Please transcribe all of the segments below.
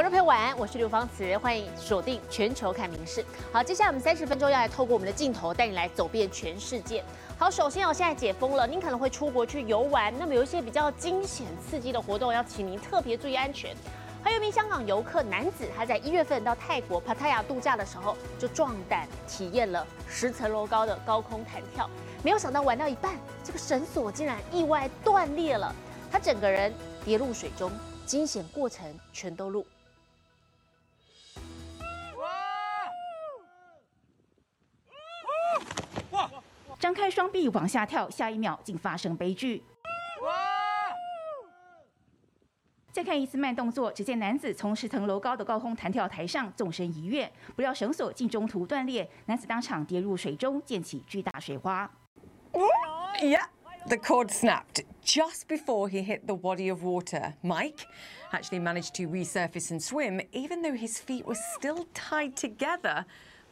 观众朋友晚安，我是刘芳慈，欢迎锁定全球看名事。好，接下来我们三十分钟要来透过我们的镜头带你来走遍全世界。好，首先哦，现在解封了，您可能会出国去游玩，那么有一些比较惊险刺激的活动，要请您特别注意安全。还有一名香港游客男子，他在一月份到泰国帕塔亚度假的时候，就壮胆体验了十层楼高的高空弹跳，没有想到玩到一半，这个绳索竟然意外断裂了，他整个人跌入水中，惊险过程全都录。张开双臂往下跳，下一秒竟发生悲剧。再看一次慢动作，只见男子从十层楼高的高空弹跳台上纵身一跃，不料绳索竟中途断裂，男子当场跌入水中，溅起巨大水花。Yeah, the cord snapped just before he hit the body of water. Mike actually managed to resurface and swim, even though his feet were still tied together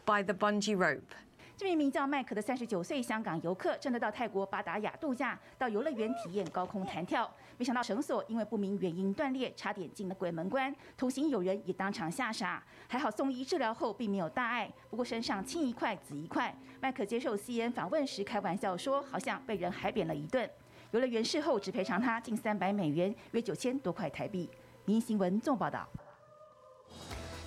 by the bungee rope. 这名名叫麦克的三十九岁香港游客，正在到泰国巴达雅度假，到游乐园体验高空弹跳。没想到绳索因为不明原因断裂，差点进了鬼门关。同行友人也当场吓傻，还好送医治疗后并没有大碍，不过身上青一块紫一块。麦克接受 C N 访问时开玩笑说，好像被人海扁了一顿。游乐园事后只赔偿他近三百美元，约九千多块台币。民新闻纵报道。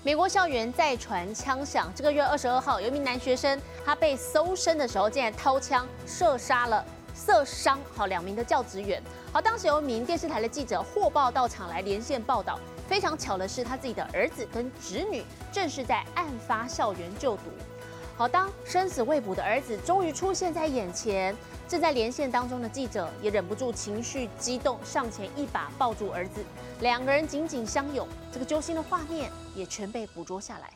美国校园再传枪响，这个月二十二号，有一名男学生，他被搜身的时候，竟然掏枪射杀了、射伤好两名的教职员。好，当时有一名电视台的记者获报到场来连线报道。非常巧的是，他自己的儿子跟侄女正是在案发校园就读。好，当生死未卜的儿子终于出现在眼前，正在连线当中的记者也忍不住情绪激动，上前一把抱住儿子，两个人紧紧相拥，这个揪心的画面也全被捕捉下来。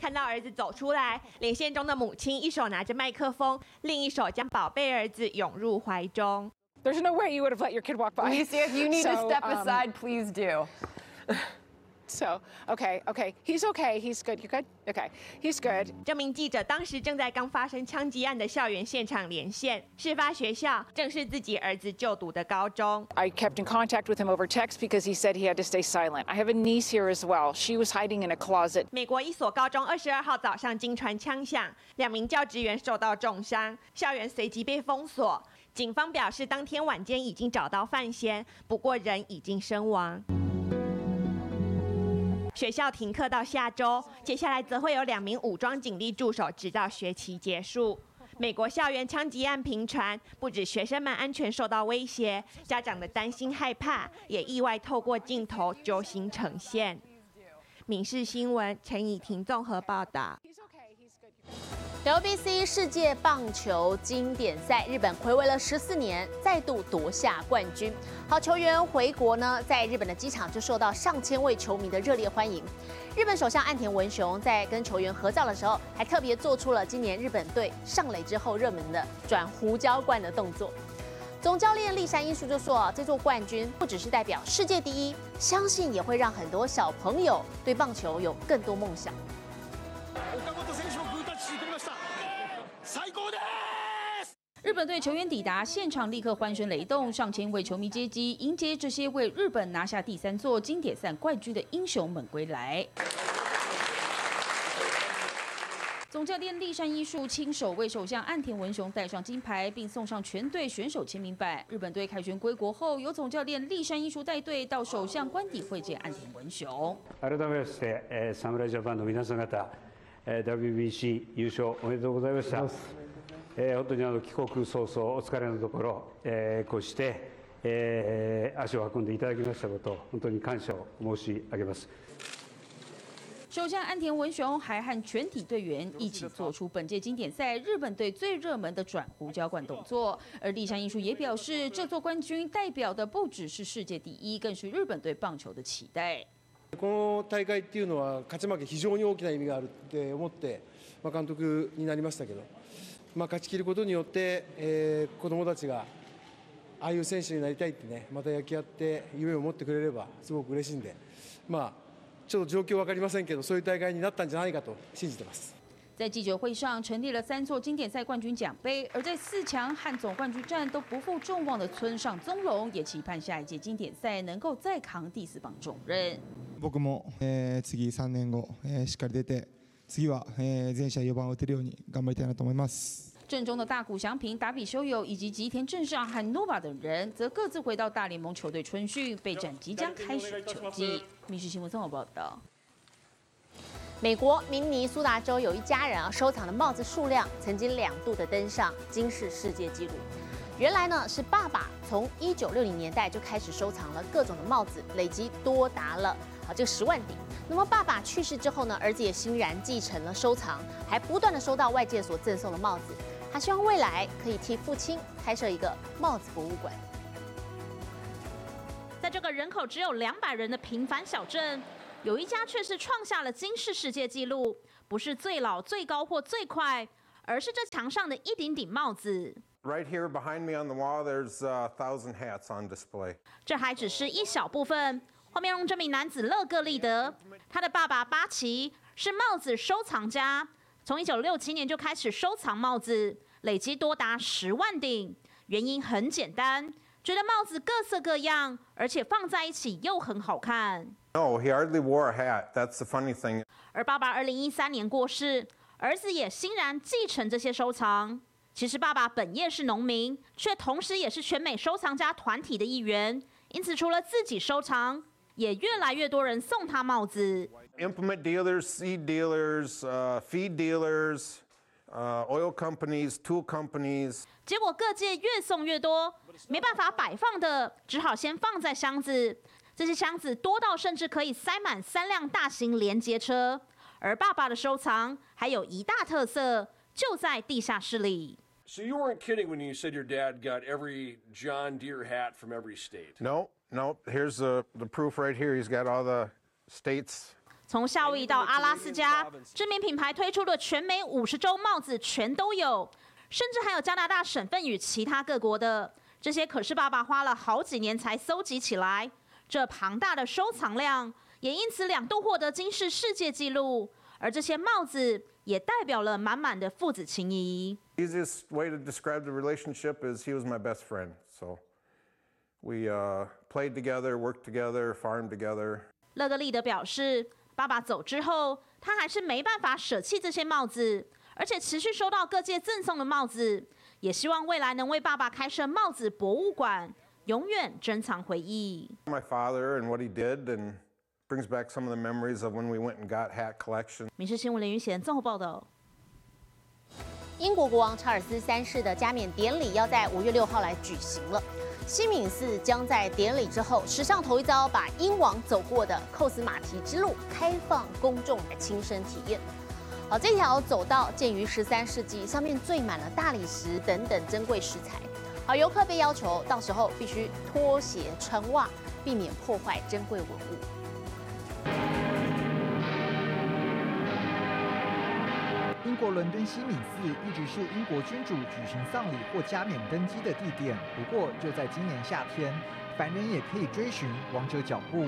看到儿子走出来，连线中的母亲一手拿着麦克风，另一手将宝贝儿子拥入怀中。There's no way you would have let your kid walk by. Alicia, if you need to So, step um, aside, please do. So, okay, okay. He's okay. He's good. You good? Okay. He's good. 这名记者当时正在刚发生枪击案的校园现场连线，事发学校正是自己儿子就读的高中。I kept in contact with him over text because he said he had to stay silent. I have a niece here as well. She was hiding in a closet. 美国一所高中二十二号早上惊传枪响，两名教职员受到重伤，校园随即被封锁。警方表示，当天晚间已经找到范闲，不过人已经身亡。学校停课到下周，接下来则会有两名武装警力驻守，直到学期结束。美国校园枪击案频传，不止学生们安全受到威胁，家长的担心害怕也意外透过镜头揪心呈现。民事新闻陈以婷综合报道。LBC 世界棒球经典赛，日本暌违了十四年，再度夺下冠军。好，球员回国呢，在日本的机场就受到上千位球迷的热烈欢迎。日本首相岸田文雄在跟球员合照的时候，还特别做出了今年日本队上垒之后热门的转胡椒罐的动作。总教练立山英树就说啊，这座冠军不只是代表世界第一，相信也会让很多小朋友对棒球有更多梦想。日本队球员抵达现场，立刻欢声雷动，上千位球迷接机，迎接这些为日本拿下第三座经典赛冠军的英雄们归来。总教练立山一树亲手为首相岸田文雄戴上金牌，并送上全队选手签名板。日本队凯旋归国后，由总教练立山一树带队到首相官邸会见岸田文雄。改めまして、えー侍ジャパンの皆さん方、えー WBC 優勝おめでとうございました。 えー本当にあの帰国早々お疲れのところ、えーこうして、えー足を運んでいただきましたこと、本当に感謝を申し上げます。首相岸田文雄还和全体队员一起做出本届经典赛日本队最热门的转胡椒罐动作，而立山艺术也表示，这座冠军代表的不只是世界第一，更是日本队棒球的期待。この大会っていうのは勝ち負け非常に大きな意味があるって思って、まあ、監督になりましたけど、まあ、勝ち切ることによって、えー子どもたちがああいう選手になりたいってねまた野球やって夢を持ってくれればすごく嬉しいんでまあちょっと状況分かりませんけどそういう大会になったんじゃないかと信じてます。在记者会上，成立了三座经典赛冠军奖杯，而在四强和总冠军战都不负众望的村上宗隆，也期盼下一届经典赛能够再扛第四棒重任。僕も、えー、次3年後、えー、しっかり出て、次は、えー、全試合4番を打てるように頑張りたいなと思います。阵中的大谷翔平、达比修友以及吉田正尚和 Nova 等人，则各自回到大联盟球队春训，备战即将开始的球季。民事新闻综合报道。美国明尼苏达州有一家人啊，收藏的帽子数量曾经两度的登上金氏世界纪录。原来呢是爸爸从一九六零年代就开始收藏了各种的帽子，累积多达了 啊这个十万顶。那么爸爸去世之后呢，儿子也欣然继承了收藏，还不断的收到外界所赠送的帽子。他希望未来可以替父亲开设一个帽子博物馆。在这个人口只有两百人的平凡小镇。有一家却是创下了金氏世界纪录，不是最老、最高或最快，而是这墙上的一顶顶帽子。Right here behind me on the wall, there's a thousand hats on display. 这还只是一小部分。画面中这名男子勒格利德，他的爸爸巴奇是帽子收藏家，从一九六七年就开始收藏帽子，累积多达十万顶。原因很简单，觉得帽子各色各样，而且放在一起又很好看。No, he hardly wore a hat. That's the funny thing. 而爸爸二零一三年过世，儿子也欣然继承这些收藏。其实爸爸本业是农民，却同时也是全美收藏家团体的一员，因此除了自己收藏，也越来越多人送他帽子。Implement dealers, seed dealers, uh, feed dealers, uh, oil companies, tool companies. 结果各界越送越多，没办法摆放的，只好先放在箱子。这些箱子多到甚至可以塞满三辆大型连接车，而爸爸的收藏还有一大特色，就在地下室里。So you weren't kidding when you said your dad got every John Deere hat from every state. No, no. Here's the the proof right here. He's got all the states. 从夏威夷到阿拉斯加，知名品牌推出的全美五十州帽子全都有，甚至还有加拿大省份与其他各国的。这些可是爸爸花了好几年才搜集起来。这庞大的收藏量也因此两度获得金氏世界纪录，而这些帽子也代表了满满的父子情谊。Easiest way to describe the relationship is he was my best friend. So We played together, worked together, farmed together. 勒格利德表示，爸爸走之后，他还是没办法舍弃这些帽子，而且持续收到各界赠送的帽子，也希望未来能为爸爸开设帽子博物馆。永远珍藏回忆。My father and what he did and brings back some of the memories of when we went and got hat collection. 民事新闻林云贤综合报道。英国国王查尔斯三世的加冕典礼要在五月六号来举行了。西敏寺将在典礼之后，史上头一遭把英王走过的寇斯马蹄之路开放公众来亲身体验。好，这条走道建于十三世纪，上面缀满了大理石等等珍贵石材。好，游客被要求到时候必须脱鞋穿袜，避免破坏珍贵文物。国伦敦西敏寺一直是英国君主举行丧礼或加冕登基的地点，不过就在今年夏天，凡人也可以追寻王者脚步。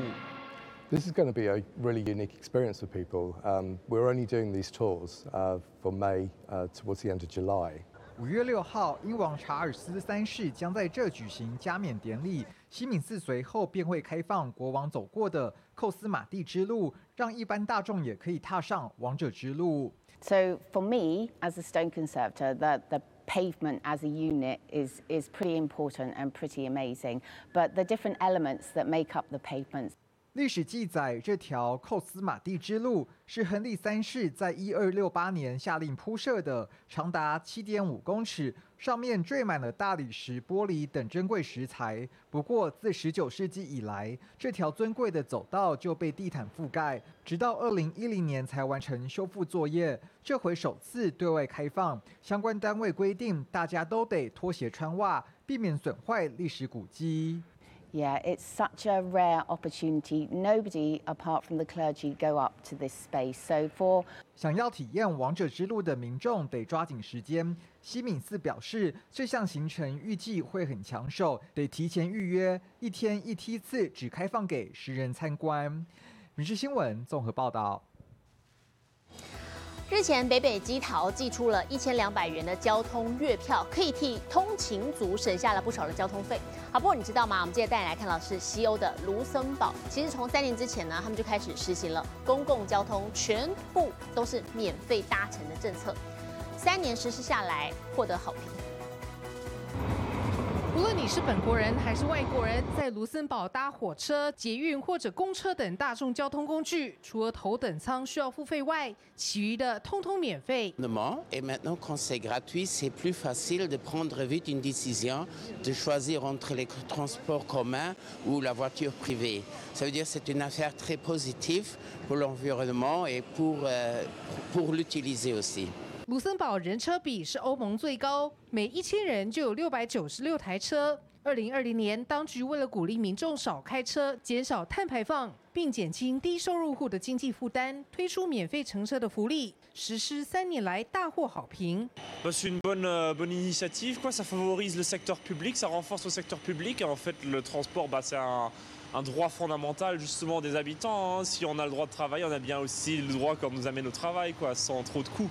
This is going to be a really unique experience for people. Um, we're only doing these tours uh, for May uh, towards the end of July. 五月六号，英王查尔斯三世将在这举行加冕典礼。西敏寺随后便会开放国王走过的寇斯马蒂之路，让一般大众也可以踏上王者之路。So for me, as a stone conservator, the the pavement as a unit is is pretty important and pretty amazing. But the different elements that make up the pavements. 历史记载，这条寇斯马蒂之路是亨利三世在一二六八年下令铺设的，长达七点五公尺，上面缀满了大理石、玻璃等珍贵石材。不过，自十九世纪以来，这条尊贵的走道就被地毯覆盖，直到二零一零年才完成修复作业。这回首次对外开放，相关单位规定，大家都得脱鞋穿袜，避免损坏历史古迹。Yeah, it's such a rare opportunity. Nobody apart from the clergy go up to this space. So for 想要体验王者之路的民众得抓紧时间。西敏寺表示，这项行程预计会很抢手，得提前预约，一天一梯次，只开放给十人参观。民事新闻综合报道。日前，北北基桃寄出了一千两百元的交通月票，可以替通勤族省下了不少的交通费。好，不过你知道吗？我们接着带你来看到是西欧的卢森堡。其实从三年之前呢，他们就开始实行了公共交通全部都是免费搭乘的政策。三年实施下来，获得好评。无论你是本国人还是外国人，在卢森堡搭火车、捷运或者公车等大众交通工具，除了头等舱需要付费外，其余的通通免费。Et maintenant, quand c'est gratuit, c'est plus facile de prendre vite une décision, de choisir entre les transports communs ou la voiture privée. Ça veut dire que c'est une affaire très positive pour l'environnement et pour, euh, pour l'utiliser aussi. 卢森堡人车比是欧盟最高，每一千人就有六百九十六台车。二零二零年，当局为了鼓励民众少开车、减少碳排放，并减轻低收入户的经济负担，推出免费乘车的福利，实施三年来大获好评。C'est une bonne, bonne initiative, quoi. Ça favorise le secteur public, ça renforce le secteur public. En fait, le transport, bah, c'est un, un droit fondamental justement des habitants. Si on a le droit de travailler, on a bien aussi le droit qu'on nous amène au travail, quoi, sans trop de coûts.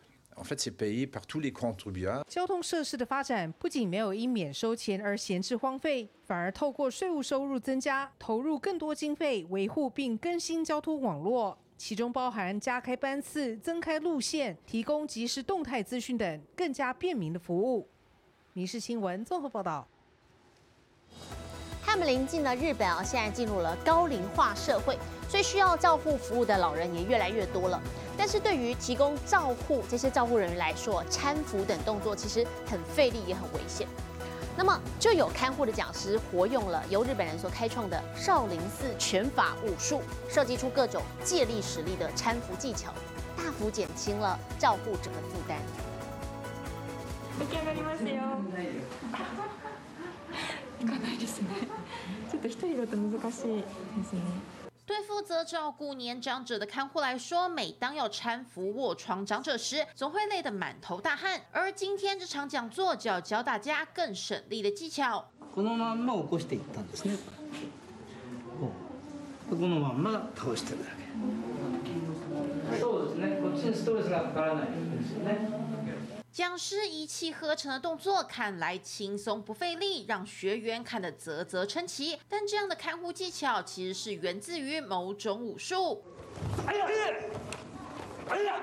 交通设施的发展不仅没有因免收钱而闲置荒废，反而透过税务收入增加，投入更多经费维护并更新交通网络，其中包含加开班次、增开路线、提供即时动态资讯等更加便民的服务。民事新闻综合报道。他们临近了日本啊，现在进入了高龄化社会，所以需要照护服务的老人也越来越多了。但是对于提供照护这些照护人员来说，搀扶等动作其实很费力也很危险。那么就有看护的讲师活用了由日本人所开创的少林寺拳法武术，设计出各种借力使力的搀扶技巧，大幅减轻了照护者的负担。出来上がりますよ。行かないですね。ちょっと一人だと難しいですね。对负责照顾年长者的看护来说，每当要搀扶卧床长者时，总会累得满头大汗。而今天这场讲座就要教大家更省力的技巧。このまんま起こしていったんですね。こうこのまんま倒してるだけ。そうですね。こっちにストレスがかからないですよね。 讲师一气呵成的动作看来轻松不费力，让学员看得啧啧称奇。但这样的看护技巧其实是源自于某种武术。哎呀！哎呀！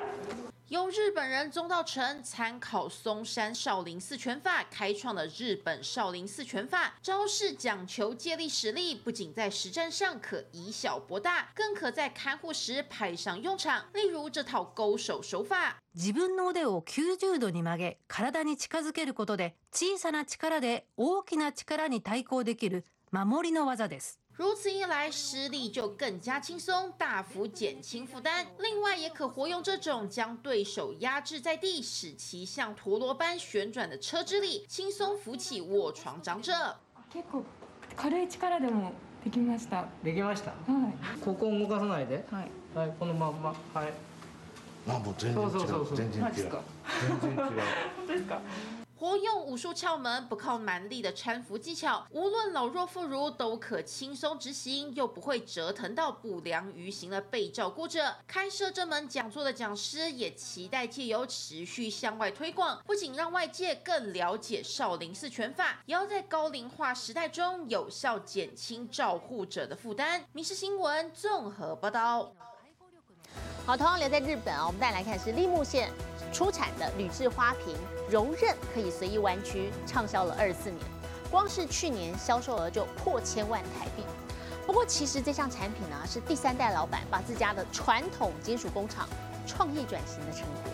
由日本人宗道成参考松山少林寺拳法开创的日本少林寺拳法，招式讲求借力使力，不仅在实战上可以小博大，更可在看护时派上用场。例如这套勾手手法。自分の腕を90度に曲げ体に近づけることで小さな力で大きな力に対抗できる守りの技です。 如此一来，施力就更加轻松，大幅减轻负担。另外，也可活用这种将对手压制在地，使其像陀螺般旋转的车之力，轻松扶起卧床长者。結構軽い力でもできました。できました。はい。ここを動かさないで。はい。はい、このまんま。はい。あもう全然違そうそうそうそうう全然違うマジっすか全然違う本当ですか？ 活用武术窍门，不靠蛮力的搀扶技巧，无论老弱妇孺都可轻松执行，又不会折腾到不良于行的被照顾者。开设这门讲座的讲师也期待借由持续向外推广，不仅让外界更了解少林寺拳法，也要在高龄化时代中有效减轻照护者的负担。民事新闻综合报道。好，同样留在日本啊，我们再来看是立木县出产的铝制花瓶，柔韧可以随意弯曲，畅销了二十四年，光是去年销售额就破千万台币。不过，其实这项产品呢，是第三代老板把自家的传统金属工厂创意转型的成果。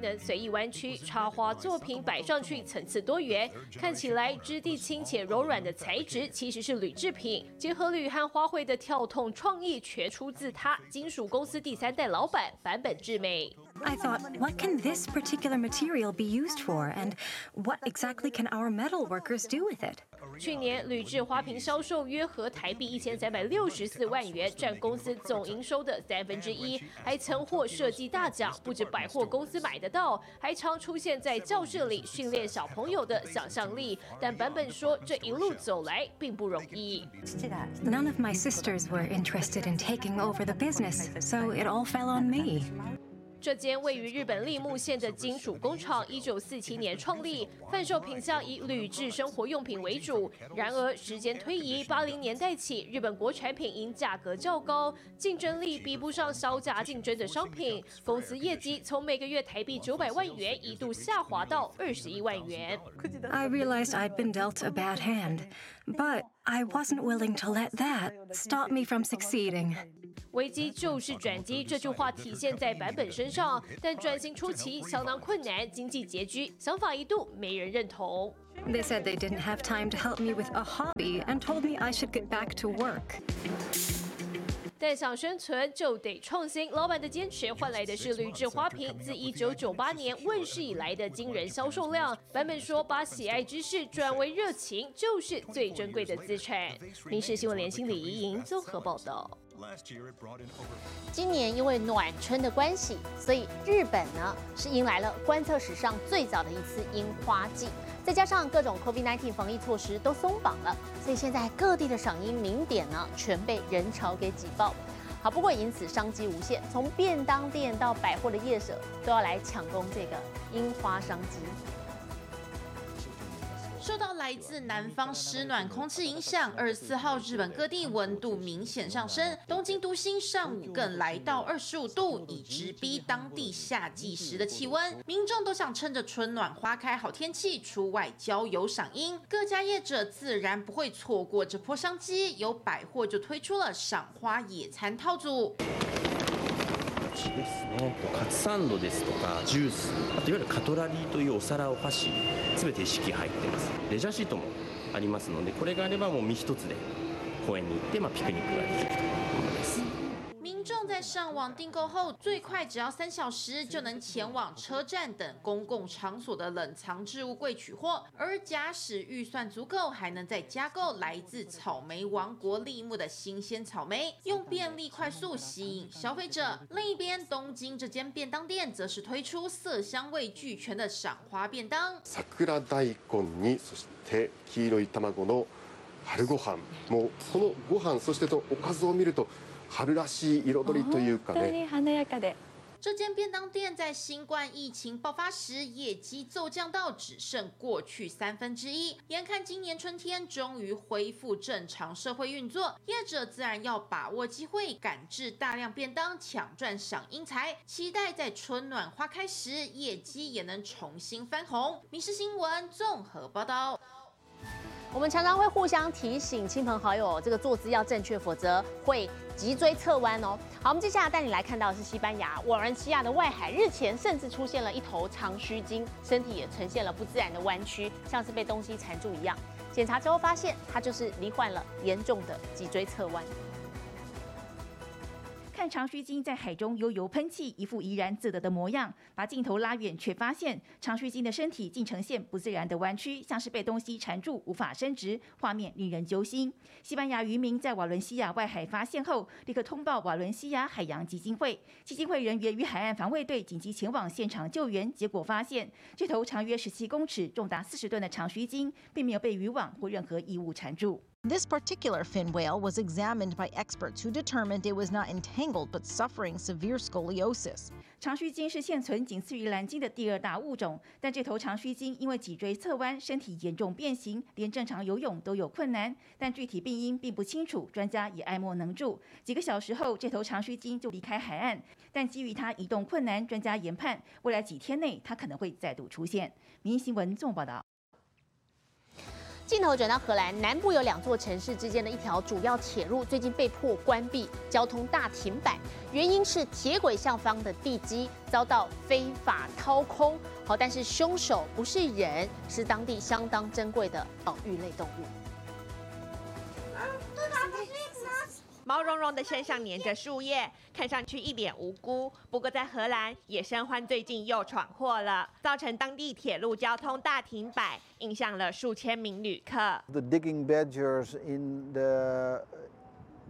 能随意弯曲，插花作品摆上去层次多元，看起来质地轻且柔软的材质其实是铝制品。结合铝和花卉的跳痛创意，全出自他金属公司第三代老板坂本智美。I thought, what can this particular material be used for, and what exactly can our metal workers do with it? 去年铝制花瓶销售约合台币一千三百六十四万元，占公司总营收的三分之一，还曾获设计大奖。不止百货公司买得到，还常出现在教室里训练小朋友的想象力。但版本说，这一路走来并不容易。None of my sisters were interested in taking over the business, so it all fell on me. 这间位于日本立木县的金属工厂，一九四七年创立，贩售品项以铝制生活用品为主。然而时间推移，八零年代起，日本国产品因价格较高，竞争力比不上销价竞争的商品，公司业绩从每个月台币九百万元一度下滑到二十一万元。I realized I'd been dealt a bad hand, but I wasn't willing to let that stop me from succeeding. 危机就是转机，这句话体现在版本身上。但转型初期相当困难，经济拮据，想法一度没人认同。They said they didn't have time to help me with a hobby and told me I should get back to work. 但想生存就得创新，老板的坚持换来的是铝制花瓶自1998年问世以来的惊人销售量。版本说，把喜爱之事转为热情，就是最珍贵的资产。民事新闻联新李怡莹综合报道。今年因为暖春的关系，所以日本呢是迎来了观测史上最早的一次樱花季。再加上各种 COVID-19 防疫措施都松绑了，所以现在各地的赏樱名点呢全被人潮给挤爆。好，不过因此商机无限，从便当店到百货的夜舍都要来抢攻这个樱花商机。受到来自南方湿暖空气影响，二十四号日本各地温度明显上升，东京都心上午更来到二十五度，已直逼当地夏季时的气温。民众都想趁着春暖花开好天气出外郊游赏樱，各家业者自然不会错过这波商机，有百货就推出了赏花野餐套组。ですね。カツサンドですとかジュースあといわゆるカトラリーというお皿お箸全て一式入ってます。レジャーシートもありますのでこれがあればもう身一つで公園に行って、まあ、ピクニックができると。上网订购后，最快只要三小时就能前往车站等公共场所的冷藏置物柜取货。而假使预算足够，还能再加购来自草莓王国立木的新鲜草莓，用便利快速吸引消费者。另一边，东京这间便当店则是推出色香味俱全的赏花便当。桜大根にそして黄色い卵の春ご飯もうこのご飯そしてとおかずを見ると。 春らしい彩りというかね。華やかで。这间便当店在新冠疫情爆发时，业绩骤降到只剩过去三分之一。眼看今年春天终于恢复正常社会运作，业者自然要把握机会，赶制大量便当，抢赚赏英才。期待在春暖花开时，业绩也能重新翻红。民事新闻综合报道。 我们常常会互相提醒亲朋好友，这个坐姿要正确，否则会脊椎侧弯哦。好，我们接下来带你来看到的是西班牙瓦伦西亚的外海，日前甚至出现了一头长须鲸，身体也呈现了不自然的弯曲，像是被东西缠住一样。检查之后发现，它就是罹患了严重的脊椎侧弯。看长须鲸在海中悠游喷气，一副怡然自得的模样。把镜头拉远，却发现长须鲸的身体竟呈现不自然的弯曲，像是被东西缠住，无法伸直。画面令人揪心。西班牙渔民在瓦伦西亚外海发现后，立刻通报瓦伦西亚海洋基金会。基金会人员与海岸防卫队紧急前往现场救援，结果发现这头长约十七公尺、重达四十吨的长须鲸，并没有被渔网或任何异物缠住。This particular fin whale was examined by experts who determined it was not entangled but suffering severe scoliosis. 长须鲸是现存仅次于蓝鲸的第二大物种，但这头长须鲸因为脊椎侧弯，身体严重变形，连正常游泳都有困难。但具体病因并不清楚，专家也爱莫能助。几个小时后，这头长须鲸就离开海岸，但基于它移动困难，专家研判未来几天内它可能会再度出现。民新闻综报道。镜头转到荷兰南部，有两座城市之间的一条主要铁路最近被迫关闭，交通大停摆，原因是铁轨上方的地基遭到非法掏空。好，但是凶手不是人，是当地相当珍贵的保育类动物。毛茸茸的身上粘着树叶，看上去一脸无辜。不过在荷兰，野生獾最近又闯祸了，造成当地铁路交通大停摆，影响了数千名旅客。The digging badgers in the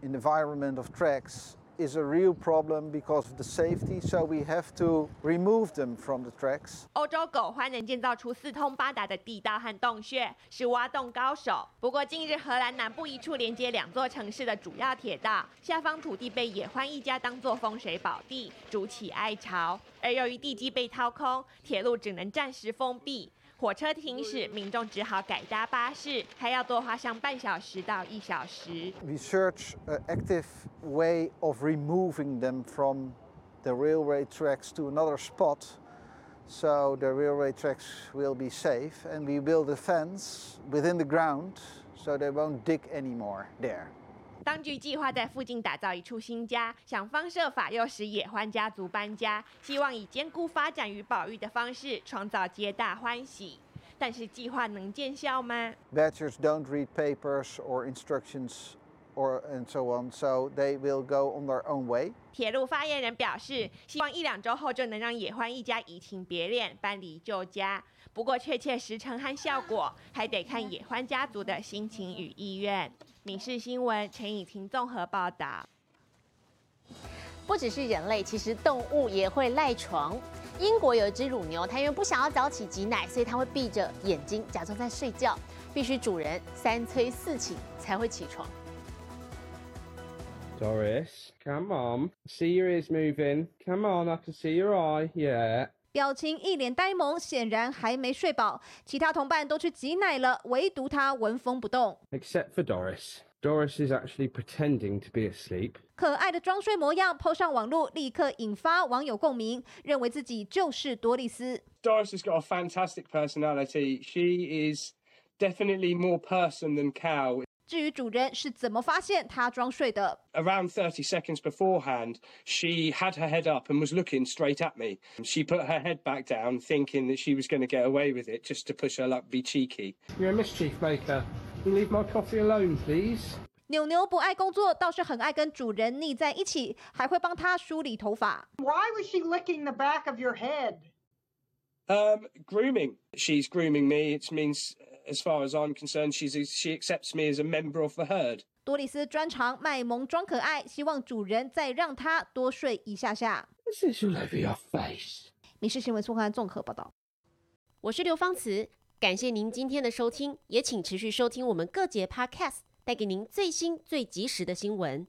in the environment of tracks is a real problem because of the safety, so we have to remove them from the tracks. 欧洲狗獾能建造出四通八达的地道和洞穴，是挖洞高手。不过，近日荷兰南部一处连接两座城市的主要铁道下方土地被野獾一家当作风水宝地，筑起哀巢。而由于地基被掏空，铁路只能暂时封闭。火车停驶，民众只好改搭巴士，还要多花上半小时到一小时。 We search an active way of removing them from the railway tracks to another spot so the railway tracks will be safe and we build a fence within the ground so they won't dig anymore there. 当局计划在附近打造一处新家，想方设法诱使野獾家族搬家，希望以兼顾发展与保育的方式创造皆大欢喜。但是计划能见效吗？Badgers don't read papers or instructions or and so on, so they will go on their own way. 铁路发言人表示，希望一两周后就能让野獾一家移情别恋，搬离旧家。不过，确切时程和效果还得看野獾家族的心情与意愿。民事新闻陈以婷综合报道。不只是人类，其实动物也会赖床。英国有一只乳牛，它因为不想要早起挤奶，所以它会闭着眼睛假装在睡觉，必须主人三催四请才会起床。Doris, come on. See your ears moving. Come on, I can see your eye. Yeah. 表情一脸呆萌，显然还没睡饱。其他同伴都去挤奶了，唯独他纹风不动。Except for Doris. Doris is actually pretending to be asleep. 可爱的装睡模样抛上网络，立刻引发网友共鸣，认为自己就是多丽丝。Doris has got a fantastic personality. She is definitely more person than cow. 至于主人是怎么发现他装睡的， Around 30 seconds beforehand, she had her head up and was looking straight at me. She put her head back down, thinking that she was going to get away with it just to push her luck, be cheeky. You're a mischief maker. Can you leave my coffee alone, please? 牛牛不爱工作，倒是很爱跟主人腻在一起，还会帮他梳理头发。 Why was she licking the back of your head? Um, grooming. She's grooming me. It means, as far as I'm concerned, she's she accepts me as a member of the herd. 多丽丝专长卖萌装可爱，希望主人再让她多睡一下下。This is all over your face. 民事新闻苏汉综合报道。我是刘芳慈，感谢您今天的收听，也请持续收听我们各节 Podcast，带给您最新最及时的新闻。